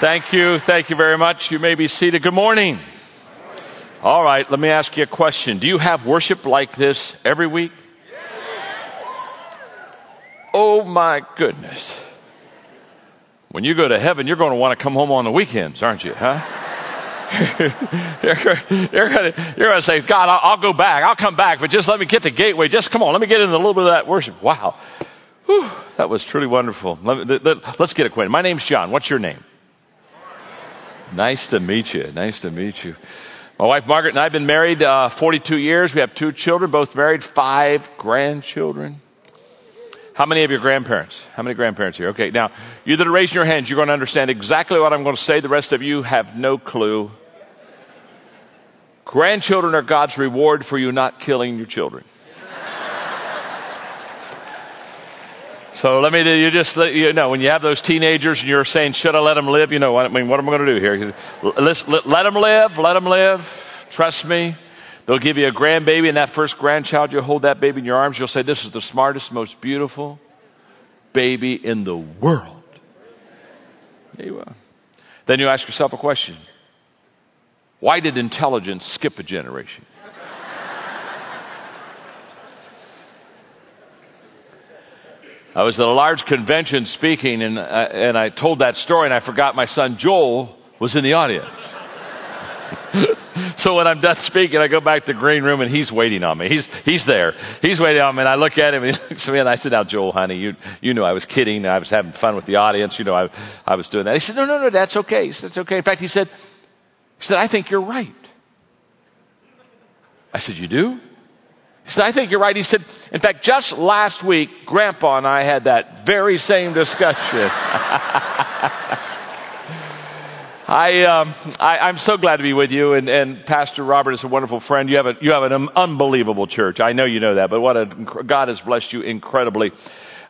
Thank you. Thank you very much. You may be seated. Good morning. All right, let me ask you a question. Do you have worship like this every week? Oh my goodness. When you go to heaven, you're going to want to come home on the weekends, aren't you? Huh? you're, you're going to say, God, I'll, I'll, go back. I'll come back, but just let me get the gateway. Just come on, let me get in a little bit of that worship. Wow. Whew, that was truly wonderful. Let me, let, let's get acquainted. My name's John. What's your name? Nice to meet you. Nice to meet you. My wife Margaret and I have been married uh, 42 years. We have two children, both married, five grandchildren. How many of your grandparents? How many grandparents here? Okay, now, you that are raising your hands, you're going to understand exactly what I'm going to say. The rest of you have no clue. Grandchildren are God's reward for you not killing your children. So let me, you just, you know, when you have those teenagers and you're saying, should I let them live? You know, I mean, what am I going to do here? Let, let, let them live, let them live. Trust me. They'll give you a grandbaby, and that first grandchild, you'll hold that baby in your arms. You'll say, This is the smartest, most beautiful baby in the world. There you are. Then you ask yourself a question Why did intelligence skip a generation? I was at a large convention speaking, and, uh, and I told that story, and I forgot my son Joel was in the audience. so when I'm done speaking, I go back to the green room, and he's waiting on me. He's, he's there. He's waiting on me, and I look at him, and he looks at me, and I said, Now, Joel, honey, you, you knew I was kidding. I was having fun with the audience. You know, I, I was doing that. He said, No, no, no, that's okay. He said, That's okay. In fact, he said, he said, I think you're right. I said, You do? He said, I think you're right. He said, in fact, just last week, Grandpa and I had that very same discussion. I, um, I, am so glad to be with you, and, and, Pastor Robert is a wonderful friend. You have, a, you have an unbelievable church. I know you know that, but what a, God has blessed you incredibly.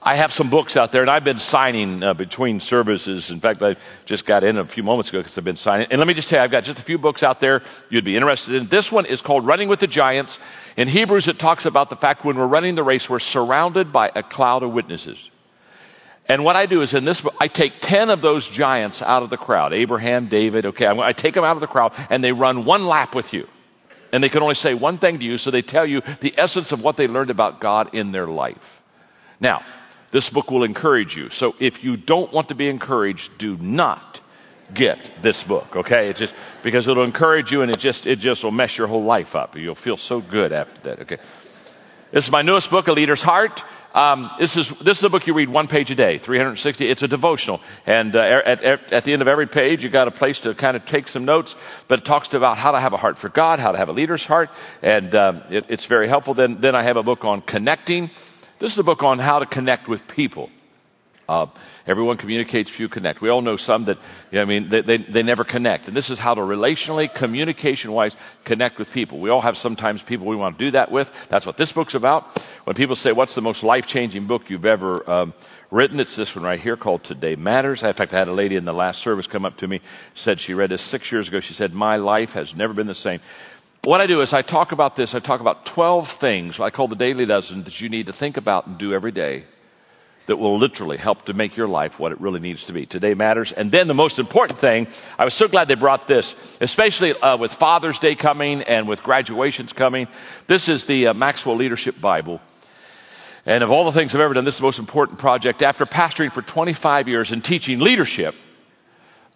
I have some books out there, and I've been signing uh, between services. In fact, I just got in a few moments ago because I've been signing. And let me just tell you, I've got just a few books out there you'd be interested in. This one is called Running with the Giants. In Hebrews, it talks about the fact when we're running the race, we're surrounded by a cloud of witnesses. And what I do is in this book, I take 10 of those giants out of the crowd Abraham, David, okay, I take them out of the crowd, and they run one lap with you. And they can only say one thing to you, so they tell you the essence of what they learned about God in their life. Now, this book will encourage you. So if you don't want to be encouraged, do not get this book, okay? It's just because it'll encourage you and it just it just will mess your whole life up. You'll feel so good after that, okay? This is my newest book, A Leader's Heart. Um, this is this is a book you read one page a day, 360. It's a devotional, and uh, at, at, at, the end of every page, you've got a place to kind of take some notes. But it talks about how to have a heart for God, how to have a leader's heart, and um, it, it's very helpful. Then then I have a book on connecting. This is a book on how to connect with people. Uh, everyone communicates, few connect. We all know some that, you know, I mean, they, they, they, never connect. And this is how to relationally, communication wise, connect with people. We all have sometimes people we want to do that with. That's what this book's about. When people say, What's the most life changing book you've ever um, written? It's this one right here called Today Matters. In fact, I had a lady in the last service come up to me, said she read this six years ago. She said, My life has never been the same. What I do is I talk about this. I talk about 12 things I call the daily dozen that you need to think about and do every day that will literally help to make your life what it really needs to be. Today matters. And then the most important thing, I was so glad they brought this, especially uh, with Father's Day coming and with graduations coming. This is the uh, Maxwell Leadership Bible. And of all the things I've ever done, this is the most important project. After pastoring for 25 years and teaching leadership,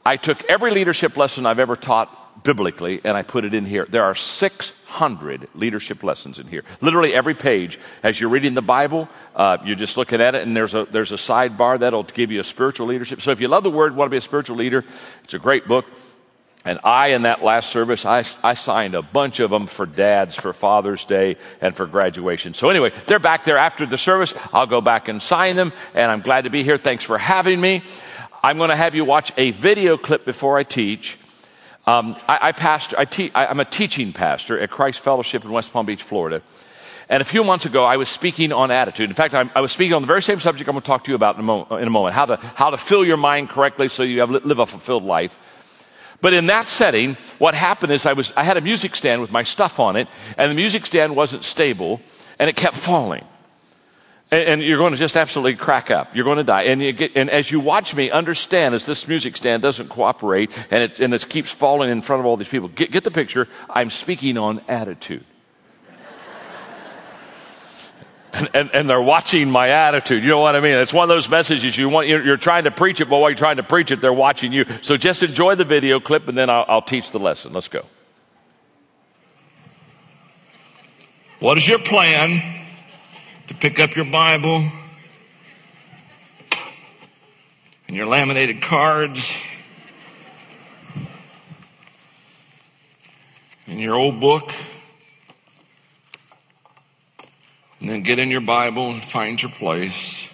I took every leadership lesson I've ever taught biblically, and I put it in here. There are 600 leadership lessons in here. Literally every page, as you're reading the Bible, uh, you're just looking at it, and there's a, there's a sidebar that'll give you a spiritual leadership. So if you love the Word, want to be a spiritual leader, it's a great book. And I, in that last service, I, I signed a bunch of them for dads, for Father's Day, and for graduation. So anyway, they're back there after the service. I'll go back and sign them, and I'm glad to be here. Thanks for having me. I'm going to have you watch a video clip before I teach. Um, I, I, pastor, I te- I, am a teaching pastor at Christ Fellowship in West Palm Beach, Florida. And a few months ago, I was speaking on attitude. In fact, I, I was speaking on the very same subject I'm going to talk to you about in a, in a moment how to, how to fill your mind correctly so you have, live a fulfilled life. But in that setting, what happened is I, was, I had a music stand with my stuff on it, and the music stand wasn't stable, and it kept falling. And, you're going to just absolutely crack up. You're going to die. And, get, and as you watch me, understand as this music stand doesn't cooperate and it, and it keeps falling in front of all these people, get, get the picture. I'm speaking on attitude. And, and, and, they're watching my attitude. You know what I mean? It's one of those messages you want, you're, you're, trying to preach it, but while you're trying to preach it, they're watching you. So just enjoy the video clip and then I'll, I'll teach the lesson. Let's go. What is your plan to pick up your Bible and your laminated cards and your old book? And then get in your Bible and find your place.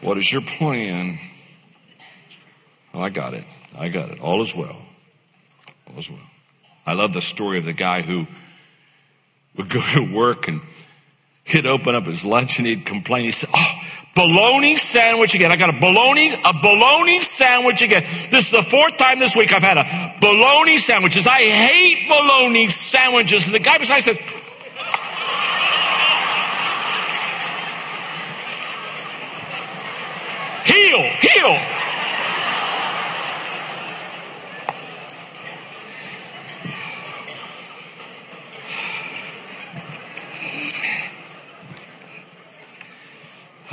What is your plan? Oh, I got it. I got it. All is well. All is well. I love the story of the guy who would go to work and he'd open up his lunch and he'd complain. He said, Oh, bologna sandwich again. I got a bologna, a bologna sandwich again. This is the fourth time this week I've had a bologna sandwiches. I hate bologna sandwiches. And the guy beside says, heal, heal.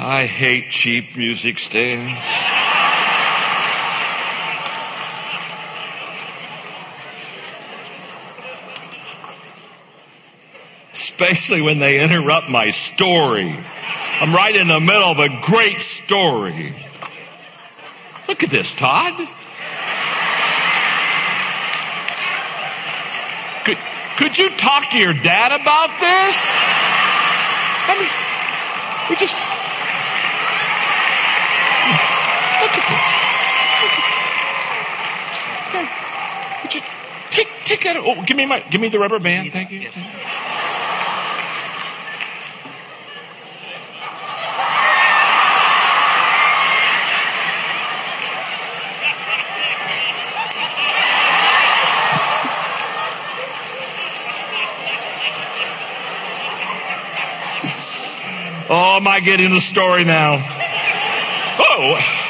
I hate cheap music stands. Especially when they interrupt my story. I'm right in the middle of a great story. Look at this, Todd. Could, could you talk to your dad about this? I mean, we just. Look at this. Would you take, take that? Oh, give me my, give me the rubber band. Thank you. Oh, am I getting the story now? Oh.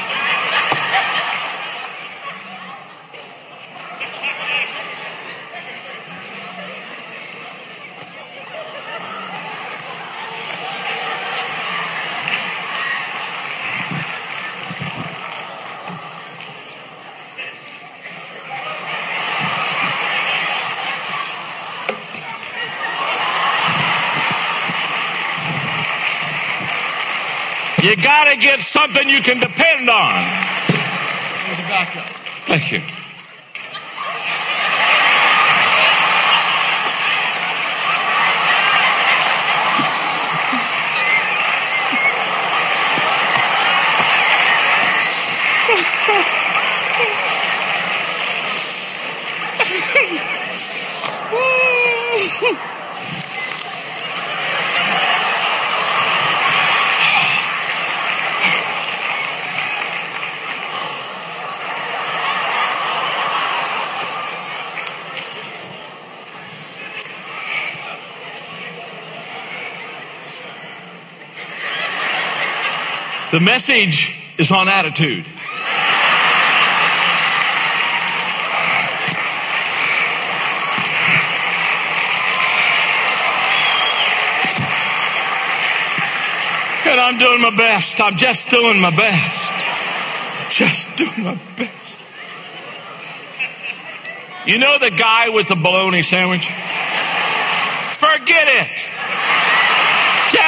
Get something you can depend on. As a backup. Thank you. The message is on attitude. And I'm doing my best. I'm just doing my best. Just doing my best. You know the guy with the bologna sandwich? Forget it.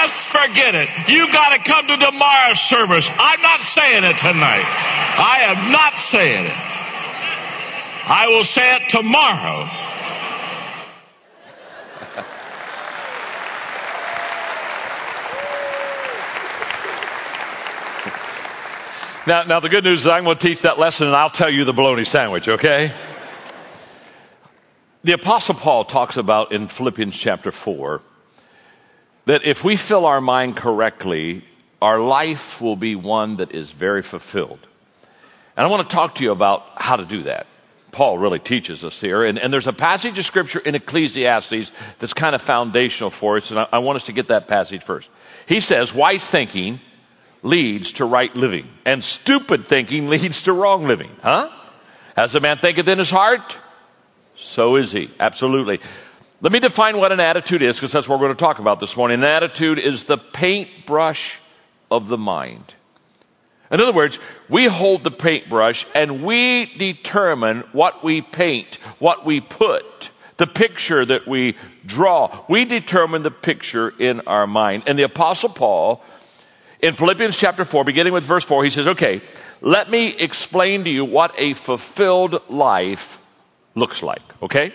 Just forget it. You got to come to tomorrow's service. I'm not saying it tonight. I am not saying it. I will say it tomorrow. Now, now the good news is I'm going to teach that lesson and I'll tell you the bologna sandwich, okay? The Apostle Paul talks about in Philippians chapter 4 that if we fill our mind correctly, our life will be one that is very fulfilled. And I want to talk to you about how to do that. Paul really teaches us here. And, and, there's a passage of scripture in Ecclesiastes that's kind of foundational for us, and I, I want us to get that passage first. He says, Wise thinking leads to right living, and stupid thinking leads to wrong living. Huh? As a man thinketh in his heart, so is he. Absolutely. Let me define what an attitude is, because that's what we're going to talk about this morning. An attitude is the paintbrush of the mind. In other words, we hold the paintbrush and we determine what we paint, what we put, the picture that we draw. We determine the picture in our mind. And the Apostle Paul, in Philippians chapter 4, beginning with verse 4, he says, Okay, let me explain to you what a fulfilled life looks like. Okay?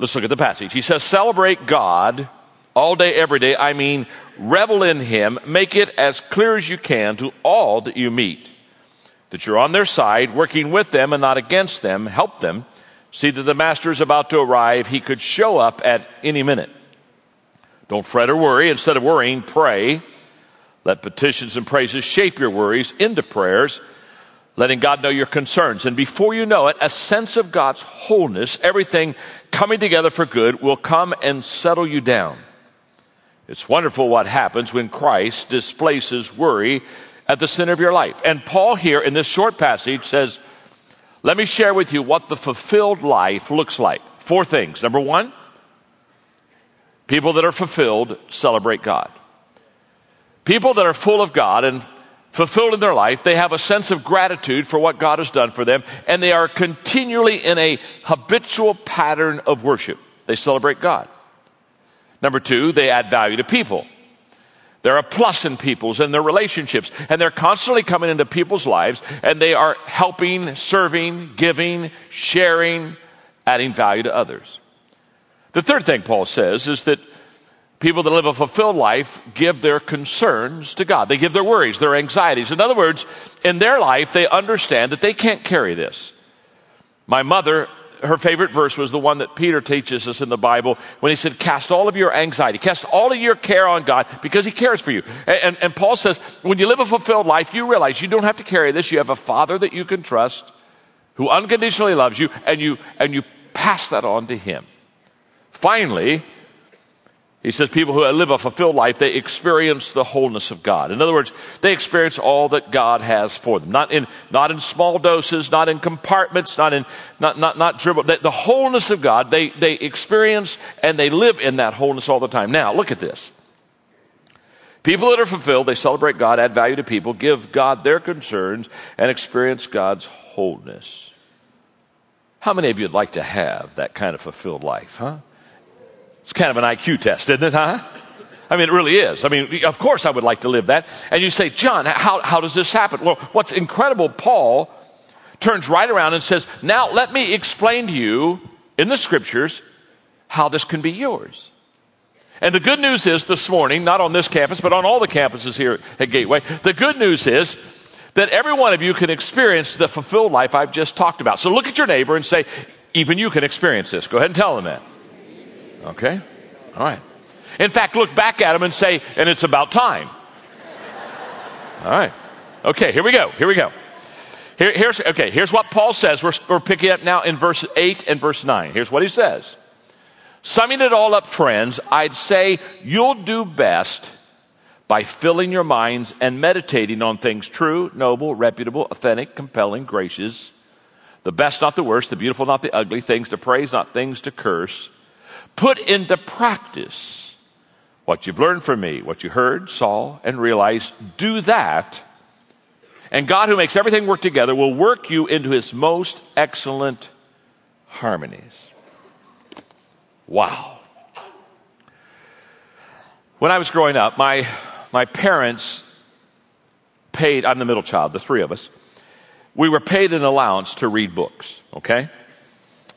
Let's look at the passage. He says, Celebrate God all day, every day. I mean, revel in Him. Make it as clear as you can to all that you meet that you're on their side, working with them and not against them. Help them. See that the Master is about to arrive. He could show up at any minute. Don't fret or worry. Instead of worrying, pray. Let petitions and praises shape your worries into prayers letting God know your concerns. And before you know it, a sense of God's wholeness, everything coming together for good, will come and settle you down. It's wonderful what happens when Christ displaces worry at the center of your life. And Paul here in this short passage says, let me share with you what the fulfilled life looks like. Four things. Number one, people that are fulfilled celebrate God. People that are full of God and fulfilled in their life. They have a sense of gratitude for what God has done for them, and they are continually in a habitual pattern of worship. They celebrate God. Number two, they add value to people. They're a plus in people's and their relationships, and they're constantly coming into people's lives, and they are helping, serving, giving, sharing, adding value to others. The third thing Paul says is that People that live a fulfilled life give their concerns to God. They give their worries, their anxieties. In other words, in their life, they understand that they can't carry this. My mother, her favorite verse was the one that Peter teaches us in the Bible when he said, Cast all of your anxiety, cast all of your care on God because he cares for you. And, and, and Paul says, when you live a fulfilled life, you realize you don't have to carry this. You have a father that you can trust who unconditionally loves you, and you, and you pass that on to him. Finally, he says people who live a fulfilled life, they experience the wholeness of God. In other words, they experience all that God has for them. Not in, not in small doses, not in compartments, not in, not, not, not dribble. The, wholeness of God, they, they experience and they live in that wholeness all the time. Now, look at this. People that are fulfilled, they celebrate God, add value to people, give God their concerns, and experience God's wholeness. How many of you would like to have that kind of fulfilled life, huh? It's kind of an IQ test, isn't it, huh? I mean, it really is. I mean, of course I would like to live that. And you say, John, how, how does this happen? Well, what's incredible, Paul turns right around and says, Now let me explain to you in the scriptures how this can be yours. And the good news is this morning, not on this campus, but on all the campuses here at Gateway, the good news is that every one of you can experience the fulfilled life I've just talked about. So look at your neighbor and say, Even you can experience this. Go ahead and tell them that. Okay? All right. In fact, look back at him and say, and it's about time. All right. Okay, here we go. Here we go. Here, here's, okay, here's what Paul says. We're, we're picking up now in verse 8 and verse 9. Here's what he says. Summing it all up, friends, I'd say you'll do best by filling your minds and meditating on things true, noble, reputable, authentic, compelling, gracious, the best, not the worst, the beautiful, not the ugly, things to praise, not things to curse Put into practice what you've learned from me, what you heard, saw, and realized. Do that. And God, who makes everything work together, will work you into his most excellent harmonies. Wow. When I was growing up, my, my parents paid, I'm the middle child, the three of us, we were paid an allowance to read books, okay?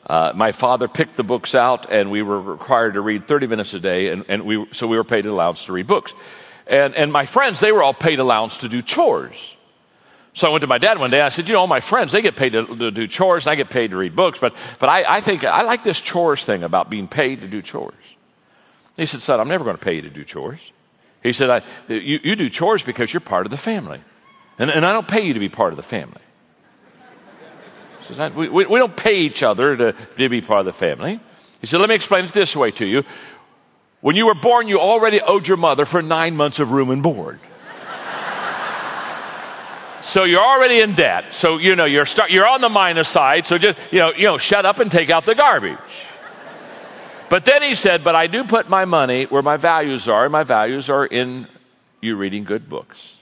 Uh, my father picked the books out, and we were required to read 30 minutes a day, and, and we, so we were paid an allowance to read books. And, and my friends, they were all paid allowance to do chores. So I went to my dad one day. I said, "You know, all my friends they get paid to, to do chores, and I get paid to read books, but but I, I think I like this chores thing about being paid to do chores." He said, "Son, I'm never going to pay you to do chores." He said, I, you, "You do chores because you're part of the family, and, and I don't pay you to be part of the family." Says, we, we, we don't pay each other to, to be part of the family. He said, let me explain it this way to you. When you were born, you already owed your mother for nine months of room and board. So you're already in debt. So you know you're start, you're on the minus side. So just you know you know shut up and take out the garbage. But then he said, "But I do put my money where my values are, and my values are in you reading good books."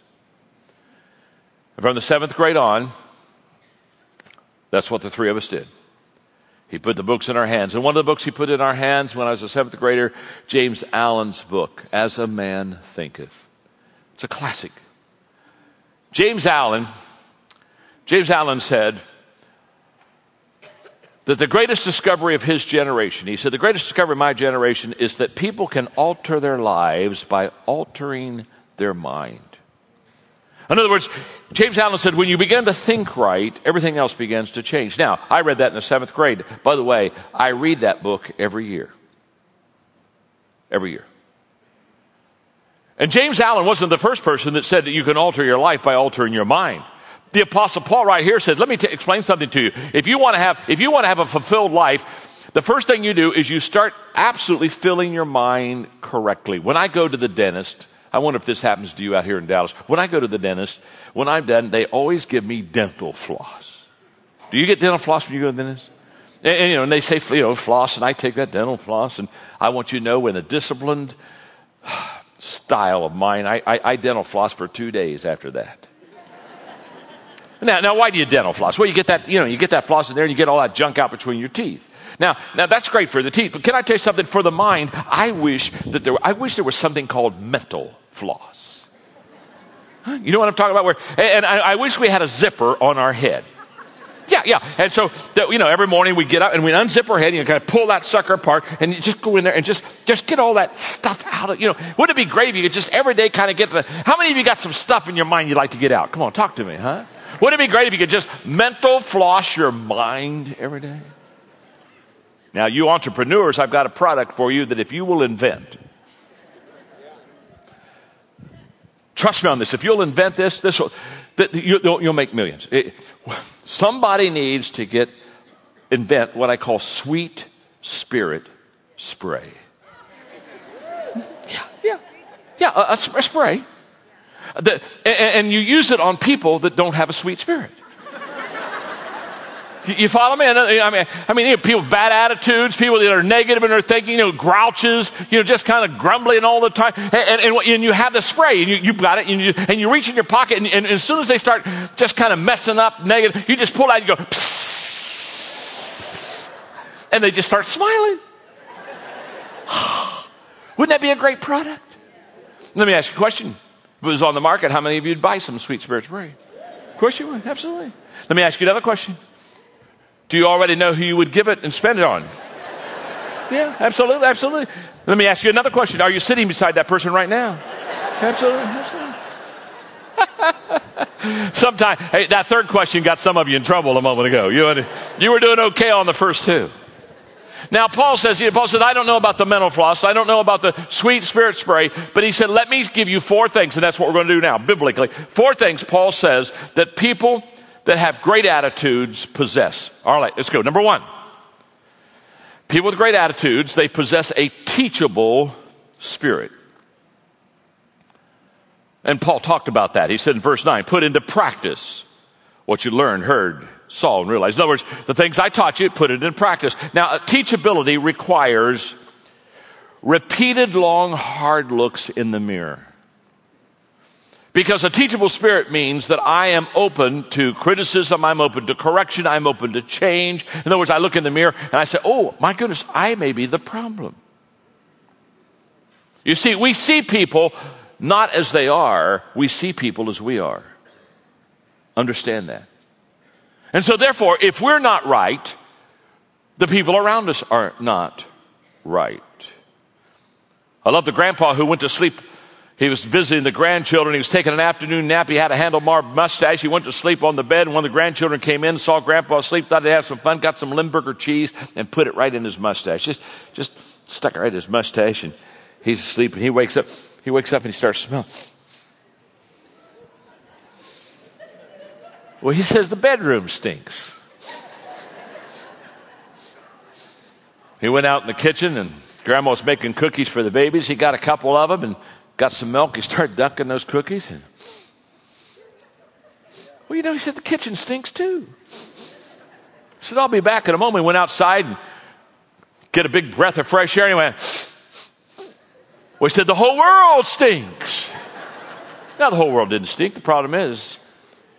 from the seventh grade on, that's what the three of us did. He put the books in our hands. And one of the books he put in our hands when I was a seventh grader, James Allen's book, As a Man Thinketh. It's a classic. James Allen, James Allen said that the greatest discovery of his generation, he said, the greatest discovery of my generation is that people can alter their lives by altering their mind. In other words, James Allen said, when you begin to think right, everything else begins to change. Now, I read that in the seventh grade. By the way, I read that book every year. Every year. And James Allen wasn't the first person that said that you can alter your life by altering your mind. The apostle Paul right here said, let me t- explain something to you. If you want to have, if you want to have a fulfilled life, the first thing you do is you start absolutely filling your mind correctly. When I go to the dentist, I wonder if this happens to you out here in Dallas. When I go to the dentist, when I'm done, they always give me dental floss. Do you get dental floss when you go to the dentist? And, and you know, and they say, you know, floss, and I take that dental floss, and I want you to know in a disciplined, style of mine. I, I, I dental floss for two days after that. Now, now, why do you dental floss? Well, you get that, you know, you get that floss in there and you get all that junk out between your teeth. Now, now that's great for the teeth, but can I tell you something for the mind? I wish that there, I wish there was something called mental floss. You know what I'm talking about? Where, and I, I wish we had a zipper on our head. Yeah, yeah. And so, you know, every morning we get up and we unzip our head and you kind of pull that sucker apart and you just go in there and just, just get all that stuff out of, you know, wouldn't it be great if you could just every day kind of get the, how many of you got some stuff in your mind you'd like to get out? Come on, talk to me, huh? Wouldn't it be great if you could just mental floss your mind every day? Now, you entrepreneurs, I've got a product for you that if you will invent, trust me on this, if you'll invent this, this will, you'll, make millions. Somebody needs to get, invent what I call sweet spirit spray. Yeah, yeah, yeah, a, a spray. The, and, and you use it on people that don't have a sweet spirit. You follow me? I mean, I mean, you know, people with bad attitudes, people that are negative in their thinking, you know, grouches, you know, just kind of grumbling all the time. And, and, and, you have the spray and you, you got it and you, and you reach in your pocket and, and, as soon as they start just kind of messing up negative, you just pull out and you go, Psst, and they just start smiling. Wouldn't that be a great product? Let me ask you a question. If it was on the market, how many of you would buy some sweet spirit spray? Of course you would, absolutely. Let me ask you another question. Do you already know who you would give it and spend it on? Yeah, absolutely, absolutely. Let me ask you another question. Are you sitting beside that person right now? Absolutely, absolutely. Sometimes, hey, that third question got some of you in trouble a moment ago. You, you were doing okay on the first two. Now, Paul says, Paul says, I don't know about the mental floss. I don't know about the sweet spirit spray, but he said, let me give you four things, and that's what we're going to do now, biblically. Four things, Paul says, that people that have great attitudes possess. All right, let's go. Number one people with great attitudes, they possess a teachable spirit. And Paul talked about that. He said in verse 9, put into practice what you learned, heard, saw, and realized. In other words, the things I taught you, put it in practice. Now, teachability requires repeated long, hard looks in the mirror. Because a teachable spirit means that I am open to criticism, I'm open to correction, I'm open to change. In other words, I look in the mirror and I say, oh, my goodness, I may be the problem. You see, we see people not as they are, we see people as we are. Understand that. And so, therefore, if we're not right, the people around us are not right. I love the grandpa who went to sleep he was visiting the grandchildren. He was taking an afternoon nap. He had a handlebar mustache. He went to sleep on the bed. And one of the grandchildren came in, saw Grandpa asleep, thought they'd have some fun, got some Limburger cheese, and put it right in his mustache. Just, just stuck it right in his mustache, and he's asleep. And he wakes up. He wakes up and he starts smelling. Well, he says the bedroom stinks. he went out in the kitchen and grandma was making cookies for the babies. He got a couple of them and got some milk. He started ducking those cookies. And, well, you know, he said, the kitchen stinks too. He said, I'll be back in a moment. He went outside and get a big breath of fresh air. And he went, well, he said, the whole world stinks. now, the whole world didn't stink. The problem is,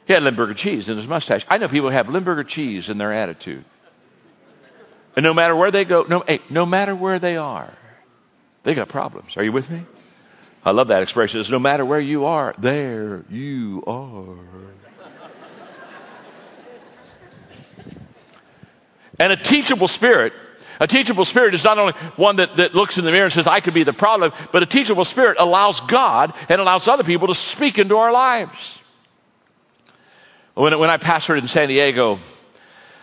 he had Limburger cheese in his mustache. I know people have Limburger cheese in their attitude. And no matter where they go, no, hey, no matter where they are, they got problems. Are you with me? I love that expression. It's no matter where you are, there you are. and a teachable spirit, a teachable spirit is not only one that, that looks in the mirror and says, I could be the problem, but a teachable spirit allows God and allows other people to speak into our lives. When, when I pastored in San Diego,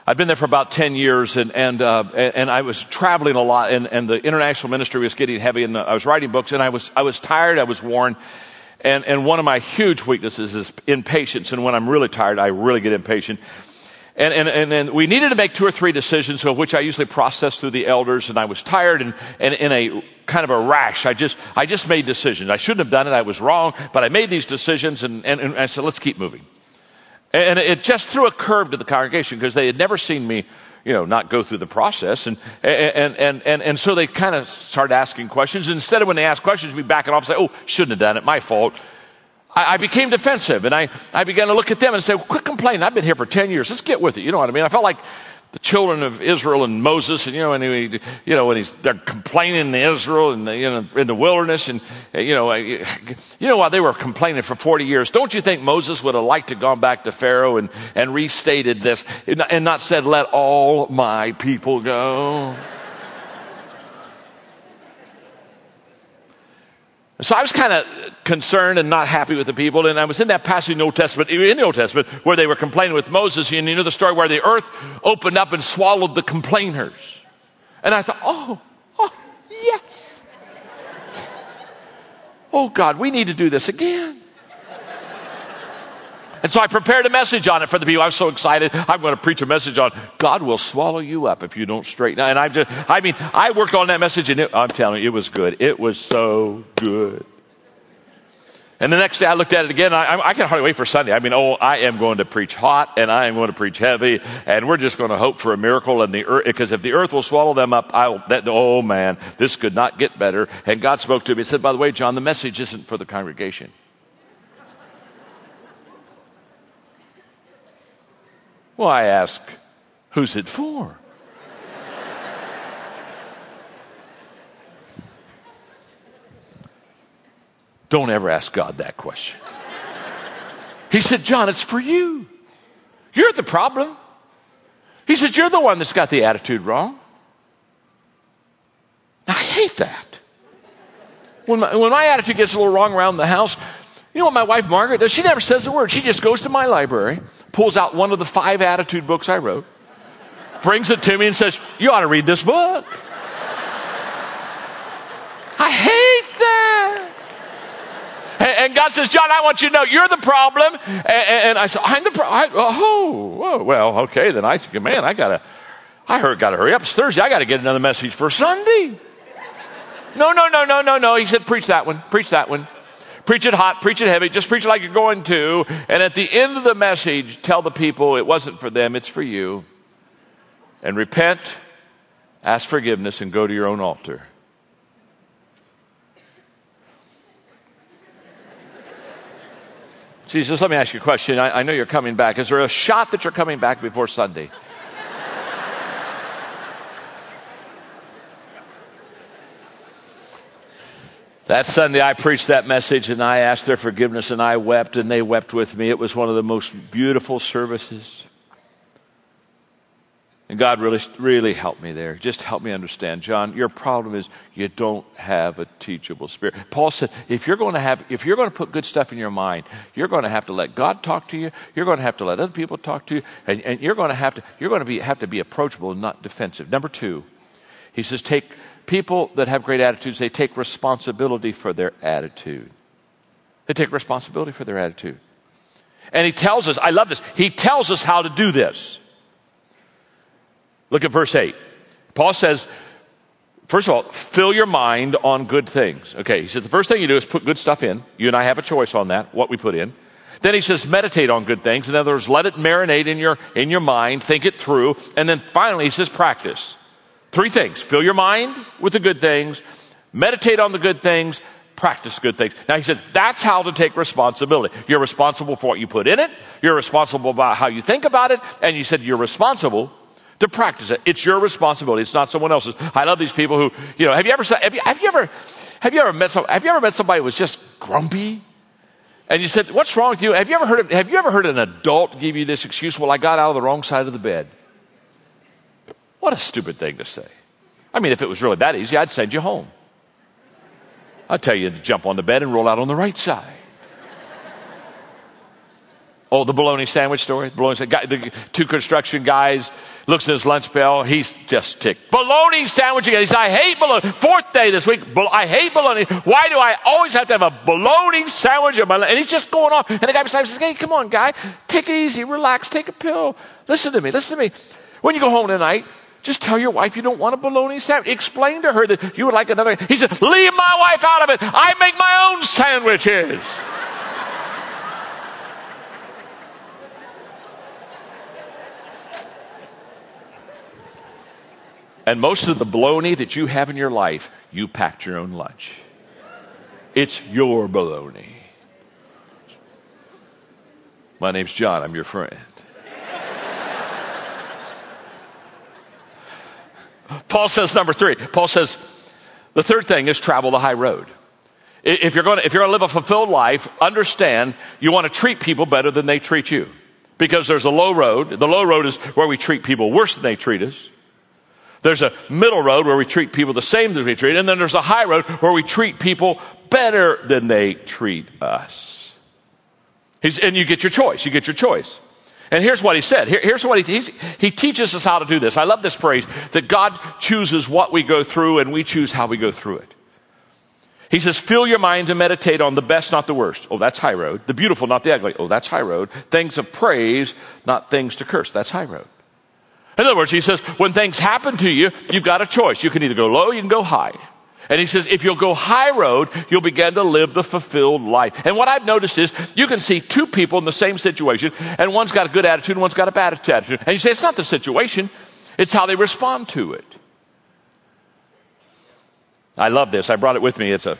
I'd been there for about 10 years and, and, uh, and I was traveling a lot and, and the international ministry was getting heavy and I was writing books and I was, I was tired, I was worn. And, and one of my huge weaknesses is impatience. And when I'm really tired, I really get impatient. And, and, and, and, we needed to make two or three decisions, of which I usually process through the elders. And I was tired and, and in a kind of a rash. I just, I just made decisions. I shouldn't have done it. I was wrong, but I made these decisions and, and, and I said, let's keep moving. And it just threw a curve to the congregation because they had never seen me, you know, not go through the process. And, and, and, and, and so they kind of started asking questions. Instead of when they asked questions, we back it off and say, oh, shouldn't have done it, my fault. I, I became defensive and I, I began to look at them and say, well, quit complaining. I've been here for 10 years. Let's get with it. You know what I mean? I felt like the children of Israel and Moses, and you know, and he, you know, when he's they're complaining in Israel and you know in the wilderness, and uh, you know, uh, you know why they were complaining for forty years. Don't you think Moses would have liked to gone back to Pharaoh and and restated this and not said, "Let all my people go"? So I was kind of concerned and not happy with the people. And I was in that passage in the Old Testament, in the Old Testament, where they were complaining with Moses. And you know the story where the earth opened up and swallowed the complainers. And I thought, oh, oh, yes. Oh God, we need to do this again. And so I prepared a message on it for the people. I was so excited. I'm going to preach a message on God will swallow you up if you don't straighten. And I just, I mean, I worked on that message and it, I'm telling you, it was good. It was so good. And the next day I looked at it again. I, I can hardly wait for Sunday. I mean, oh, I am going to preach hot and I am going to preach heavy and we're just going to hope for a miracle and the earth, because if the earth will swallow them up, I'll, that, oh man, this could not get better. And God spoke to me and said, by the way, John, the message isn't for the congregation. Well, I ask, who's it for? Don't ever ask God that question. He said, John, it's for you. You're the problem. He said, You're the one that's got the attitude wrong. I hate that. When my, when my attitude gets a little wrong around the house, you know what my wife Margaret does? She never says a word. She just goes to my library pulls out one of the five attitude books I wrote, brings it to me, and says, You ought to read this book. I hate that. And God says, John, I want you to know you're the problem. And, I said, I'm the problem. Oh, well, okay, then I said, man, I gotta, I heard, gotta hurry up. It's Thursday. I gotta get another message for Sunday. No, no, no, no, no, no. He said, preach that one. Preach that one. Preach it hot, preach it heavy, just preach it like you're going to. And at the end of the message, tell the people it wasn't for them, it's for you. And repent, ask forgiveness, and go to your own altar. Jesus, let me ask you a question. I, I know you're coming back. Is there a shot that you're coming back before Sunday? That Sunday, I preached that message and I asked their forgiveness and I wept and they wept with me. It was one of the most beautiful services. And God really, really helped me there. Just help me understand. John, your problem is you don't have a teachable spirit. Paul said, if you're going to have, if you're going to put good stuff in your mind, you're going to have to let God talk to you. You're going to have to let other people talk to you. And, and you're going to have to, you're going to be, have to be approachable and not defensive. Number two, he says, take, people that have great attitudes, they take responsibility for their attitude. They take responsibility for their attitude. And he tells us, I love this, he tells us how to do this. Look at verse 8. Paul says, First of all, fill your mind on good things. Okay, he said the first thing you do is put good stuff in. You and I have a choice on that, what we put in. Then he says meditate on good things. In other words, let it marinate in your, in your mind, think it through. And then finally he says practice. Three things. Fill your mind with the good things, meditate on the good things, practice good things. Now he said that's how to take responsibility. You're responsible for what you put in it. You're responsible about how you think about it. And you said you're responsible to practice it. It's your responsibility. It's not someone else's. I love these people who, you know, have you ever, have you, have you ever, have you ever met some, have you ever met somebody who was just grumpy? And you said, what's wrong with you? Have you ever heard, of, have you ever heard an adult give you this excuse? Well, I got out of the wrong side of the bed. What a stupid thing to say. I mean, if it was really that easy, I'd send you home. I'd tell you to jump on the bed and roll out on the right side. Oh, the bologna sandwich story. The bologna guy, the two construction guys looks at his lunch bell. He's just ticked. Bologna sandwich again. He says, "I hate bologna." Fourth day this week. I hate bologna. Why do I always have to have a bologna sandwich in my lunch? And he's just going off. And the guy beside him says, "Hey, come on, guy, take it easy, relax, take a pill. Listen to me. Listen to me. When you go home tonight, just tell your wife you don't want a bologna sandwich. Explain to her that you would like another. He said, "Leave my wife out of it. I make my own sandwiches." And most of the bologna that you have in your life, you packed your own lunch. It's your bologna. My name's John, I'm your friend. Paul says number three. Paul says the third thing is travel the high road. If you're going to, if you're going to live a fulfilled life, understand you want to treat people better than they treat you. Because there's a low road. The low road is where we treat people worse than they treat us. There's a middle road where we treat people the same as we treat, and then there's a high road where we treat people better than they treat us. He's, and you get your choice. You get your choice. And here's what he said. Here, here's what he, he teaches us how to do this. I love this phrase that God chooses what we go through and we choose how we go through it. He says, fill your mind to meditate on the best, not the worst. Oh, that's high road. The beautiful, not the ugly. Oh, that's high road. Things of praise, not things to curse. That's high road. In other words, he says, when things happen to you, you've got a choice. You can either go low, you can go high. And he says, if you'll go high road, you'll begin to live the fulfilled life. And what I've noticed is you can see two people in the same situation, and one's got a good attitude and one's got a bad attitude. And you say, it's not the situation, it's how they respond to it. I love this. I brought it with me. It's a,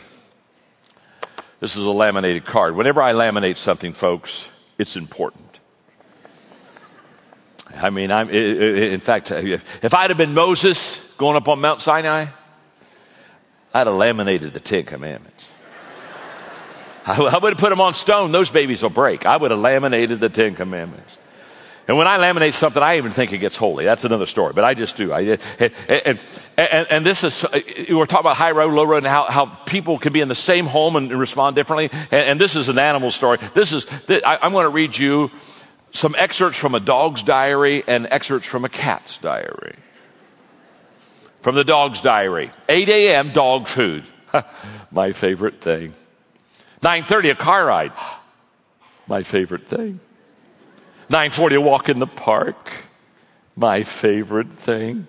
this is a laminated card. Whenever I laminate something, folks, it's important. I mean, I'm, in fact, if I'd have been Moses going up on Mount Sinai, I'd have laminated the Ten Commandments. I would have put them on stone. Those babies will break. I would have laminated the Ten Commandments. And when I laminate something, I even think it gets holy. That's another story, but I just do. I, and, and, and, and, this is, uh, we're talking about high road, low road, and how, how people can be in the same home and respond differently. And, this is an animal story. This is, I, I'm going to read you some excerpts from a dog's diary and excerpts from a cat's diary. From the dog's diary. 8 a.m. dog food. My favorite thing. 9:30 a car ride. My favorite thing. 9:40 a walk in the park. My favorite thing.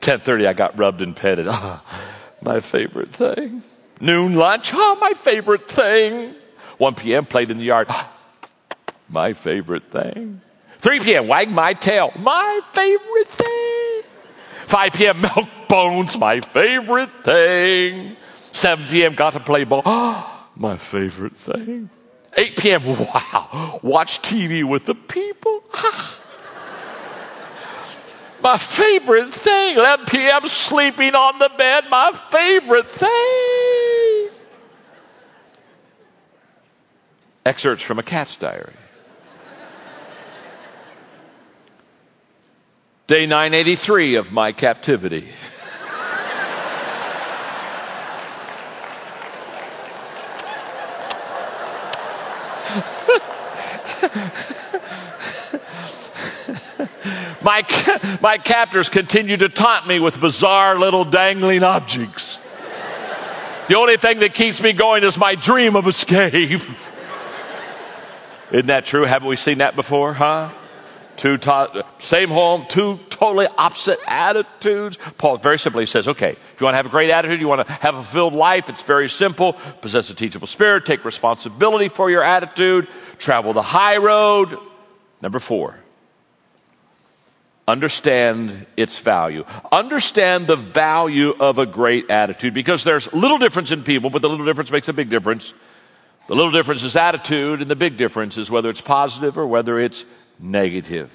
10:30 I got rubbed and petted. My favorite thing. Noon lunch. Oh, my favorite thing. 1 p.m. played in the yard. My favorite thing. 3 p.m., wag my tail. My favorite thing. 5 p.m., milk bones. My favorite thing. 7 p.m., got to play ball. my favorite thing. 8 p.m., wow, watch TV with the people. my favorite thing. 11 p.m., sleeping on the bed. My favorite thing. Excerpts from a cat's diary. Day 983 of my captivity. my, my captors continue to taunt me with bizarre little dangling objects. The only thing that keeps me going is my dream of escape. Isn't that true? Haven't we seen that before, huh? Two to- same home, two totally opposite attitudes. Paul very simply says, okay, if you want to have a great attitude, you want to have a fulfilled life, it's very simple. Possess a teachable spirit, take responsibility for your attitude, travel the high road. Number four, understand its value. Understand the value of a great attitude because there's little difference in people, but the little difference makes a big difference. The little difference is attitude, and the big difference is whether it's positive or whether it's negative.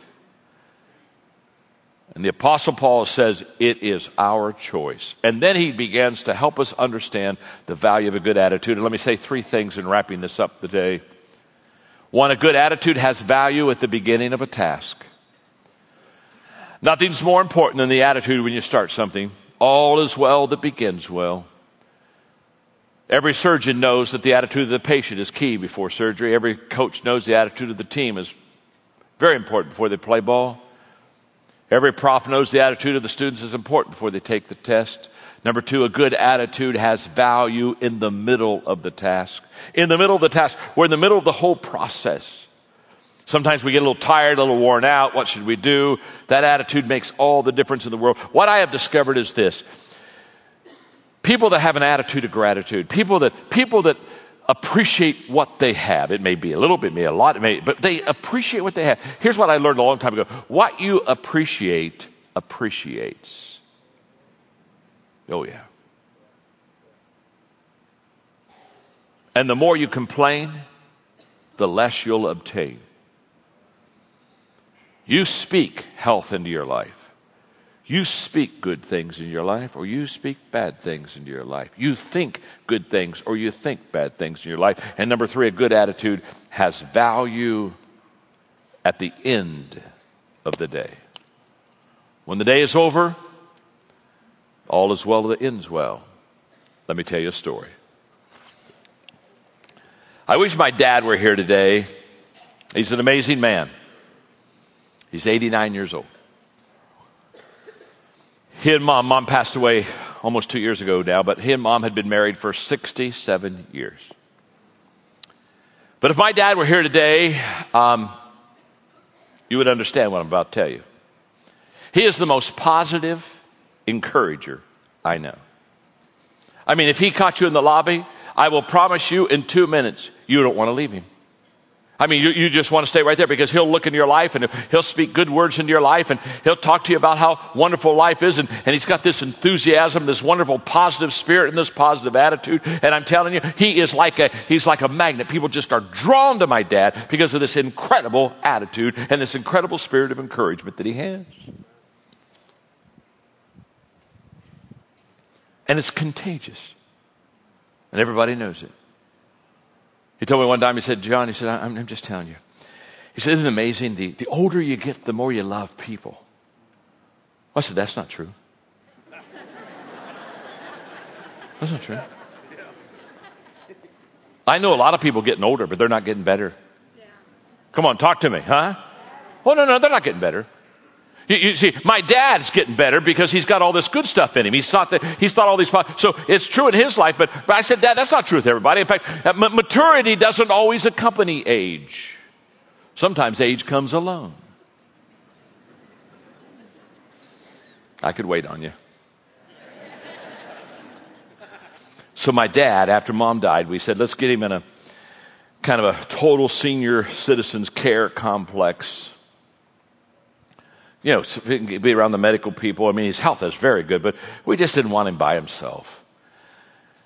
And the Apostle Paul says it is our choice. And then he begins to help us understand the value of a good attitude. And let me say three things in wrapping this up today. One, a good attitude has value at the beginning of a task. Nothing's more important than the attitude when you start something. All is well that begins well. Every surgeon knows that the attitude of the patient is key before surgery. Every coach knows the attitude of the team is very important before they play ball. Every prof knows the attitude of the students is important before they take the test. Number two, a good attitude has value in the middle of the task. In the middle of the task, we're in the middle of the whole process. Sometimes we get a little tired, a little worn out. What should we do? That attitude makes all the difference in the world. What I have discovered is this people that have an attitude of gratitude, people that, people that appreciate what they have. It may be a little bit, may a lot, may, but they appreciate what they have. Here's what I learned a long time ago what you appreciate appreciates. Oh, yeah. And the more you complain, the less you'll obtain. You speak health into your life. You speak good things in your life or you speak bad things in your life. You think good things or you think bad things in your life. And number three, a good attitude has value at the end of the day. When the day is over, all is well that ends well. Let me tell you a story. I wish my dad were here today. He's an amazing man. He's 89 years old. He and mom, mom passed away almost two years ago now, but he and mom had been married for 67 years. But if my dad were here today, um, you would understand what I'm about to tell you. He is the most positive encourager I know. I mean, if he caught you in the lobby, I will promise you in two minutes, you don't want to leave him. I mean, you, you just want to stay right there because he'll look into your life and he'll speak good words into your life and he'll talk to you about how wonderful life is. And, and he's got this enthusiasm, this wonderful positive spirit and this positive attitude. And I'm telling you, he is like a, he's like a magnet. People just are drawn to my dad because of this incredible attitude and this incredible spirit of encouragement that he has. And it's contagious. And everybody knows it. He told me one time, he said, John, he said, I'm, I'm just telling you. He said, Isn't it amazing? The, the older you get, the more you love people. I said, That's not true. That's not true. I know a lot of people getting older, but they're not getting better. Come on, talk to me, huh? Oh, no, no, they're not getting better. You, you, see, my dad's getting better because he's got all this good stuff in him. He's thought that he's thought all these. So it's true in his life, but, but I said, Dad, that's not true with everybody. In fact, uh, maturity doesn't always accompany age. Sometimes age comes alone. I could wait on you. So my dad, after mom died, we said, let's get him in a kind of a total senior citizens care complex you know, be around the medical people. I mean, his health is very good, but we just didn't want him by himself.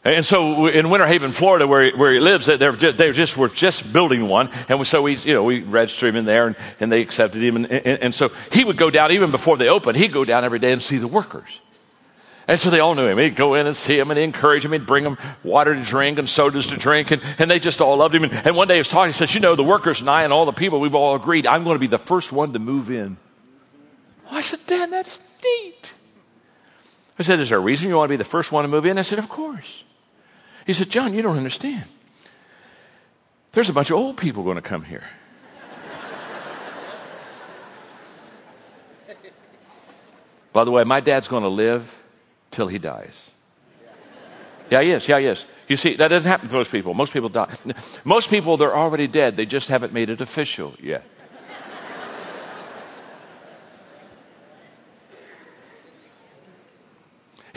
And so in Winter Haven, Florida, where he, where he lives, they they just were just building one, and so we, you know, we registered him in there, and, and they accepted him, and, and, and so he would go down even before they opened. He'd go down every day and see the workers. And so they all knew him. He'd go in and see him and encourage him. He'd bring him water to drink and sodas to drink. And, and they just all loved him. And, and one day he was talking. He says, You know, the workers and I and all the people, we've all agreed I'm going to be the first one to move in. I said, Dad, that's neat. I said, Is there a reason you want to be the first one to move in? I said, Of course. He said, John, you don't understand. There's a bunch of old people going to come here. By the way, my dad's going to live till he dies. Yeah, he is. Yeah, he is. You see, that doesn't happen to most people. Most people die. Most people, they're already dead. They just haven't made it official yet.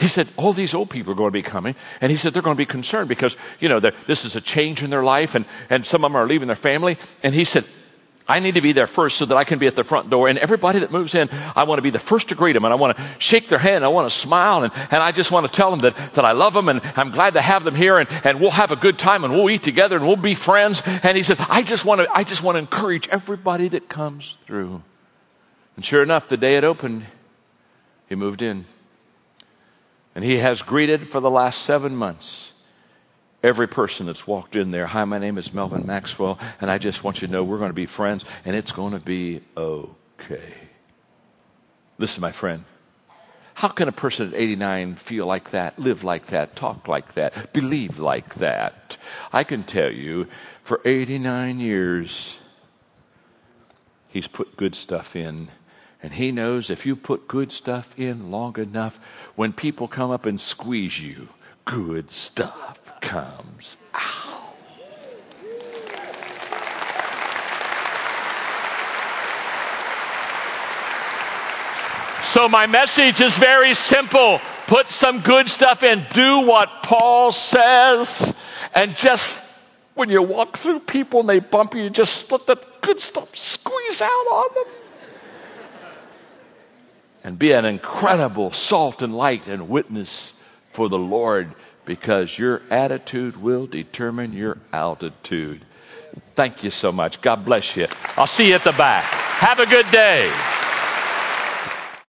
Said, all these old people are going to be coming. And he said, they're going to be concerned because, you know, this is a change in their life and, and some of them are leaving their family. And he said, I need to be there first so that I can be at the front door. And everybody that moves in, I want to be the first to greet them and I want to shake their hand. I want to smile and, and I just want to tell them that, that I love them and I'm glad to have them here and, and we'll have a good time and we'll eat together and we'll be friends. And he said, I just want to, I just want to encourage everybody that comes through. And sure enough, the day it opened, he moved in. And he has greeted for the last seven months every person that's walked in there. Hi, my name is Melvin Maxwell, and I just want you to know we're going to be friends, and it's going to be okay. Listen, my friend. How can a person at 89 feel like that, live like that, talk like that, believe like that? I can tell you, for 89 years, he's put good stuff in. And he knows if you put good stuff in long enough, when people come up and squeeze you, good stuff comes out. So, my message is very simple. Put some good stuff in. Do what Paul says. And just when you walk through people and they bump you, just let the good stuff squeeze out on them. And be an incredible salt and light and witness for the Lord because your attitude will determine your altitude. Thank you so much. God bless you. I'll see you at the back. Have a good day.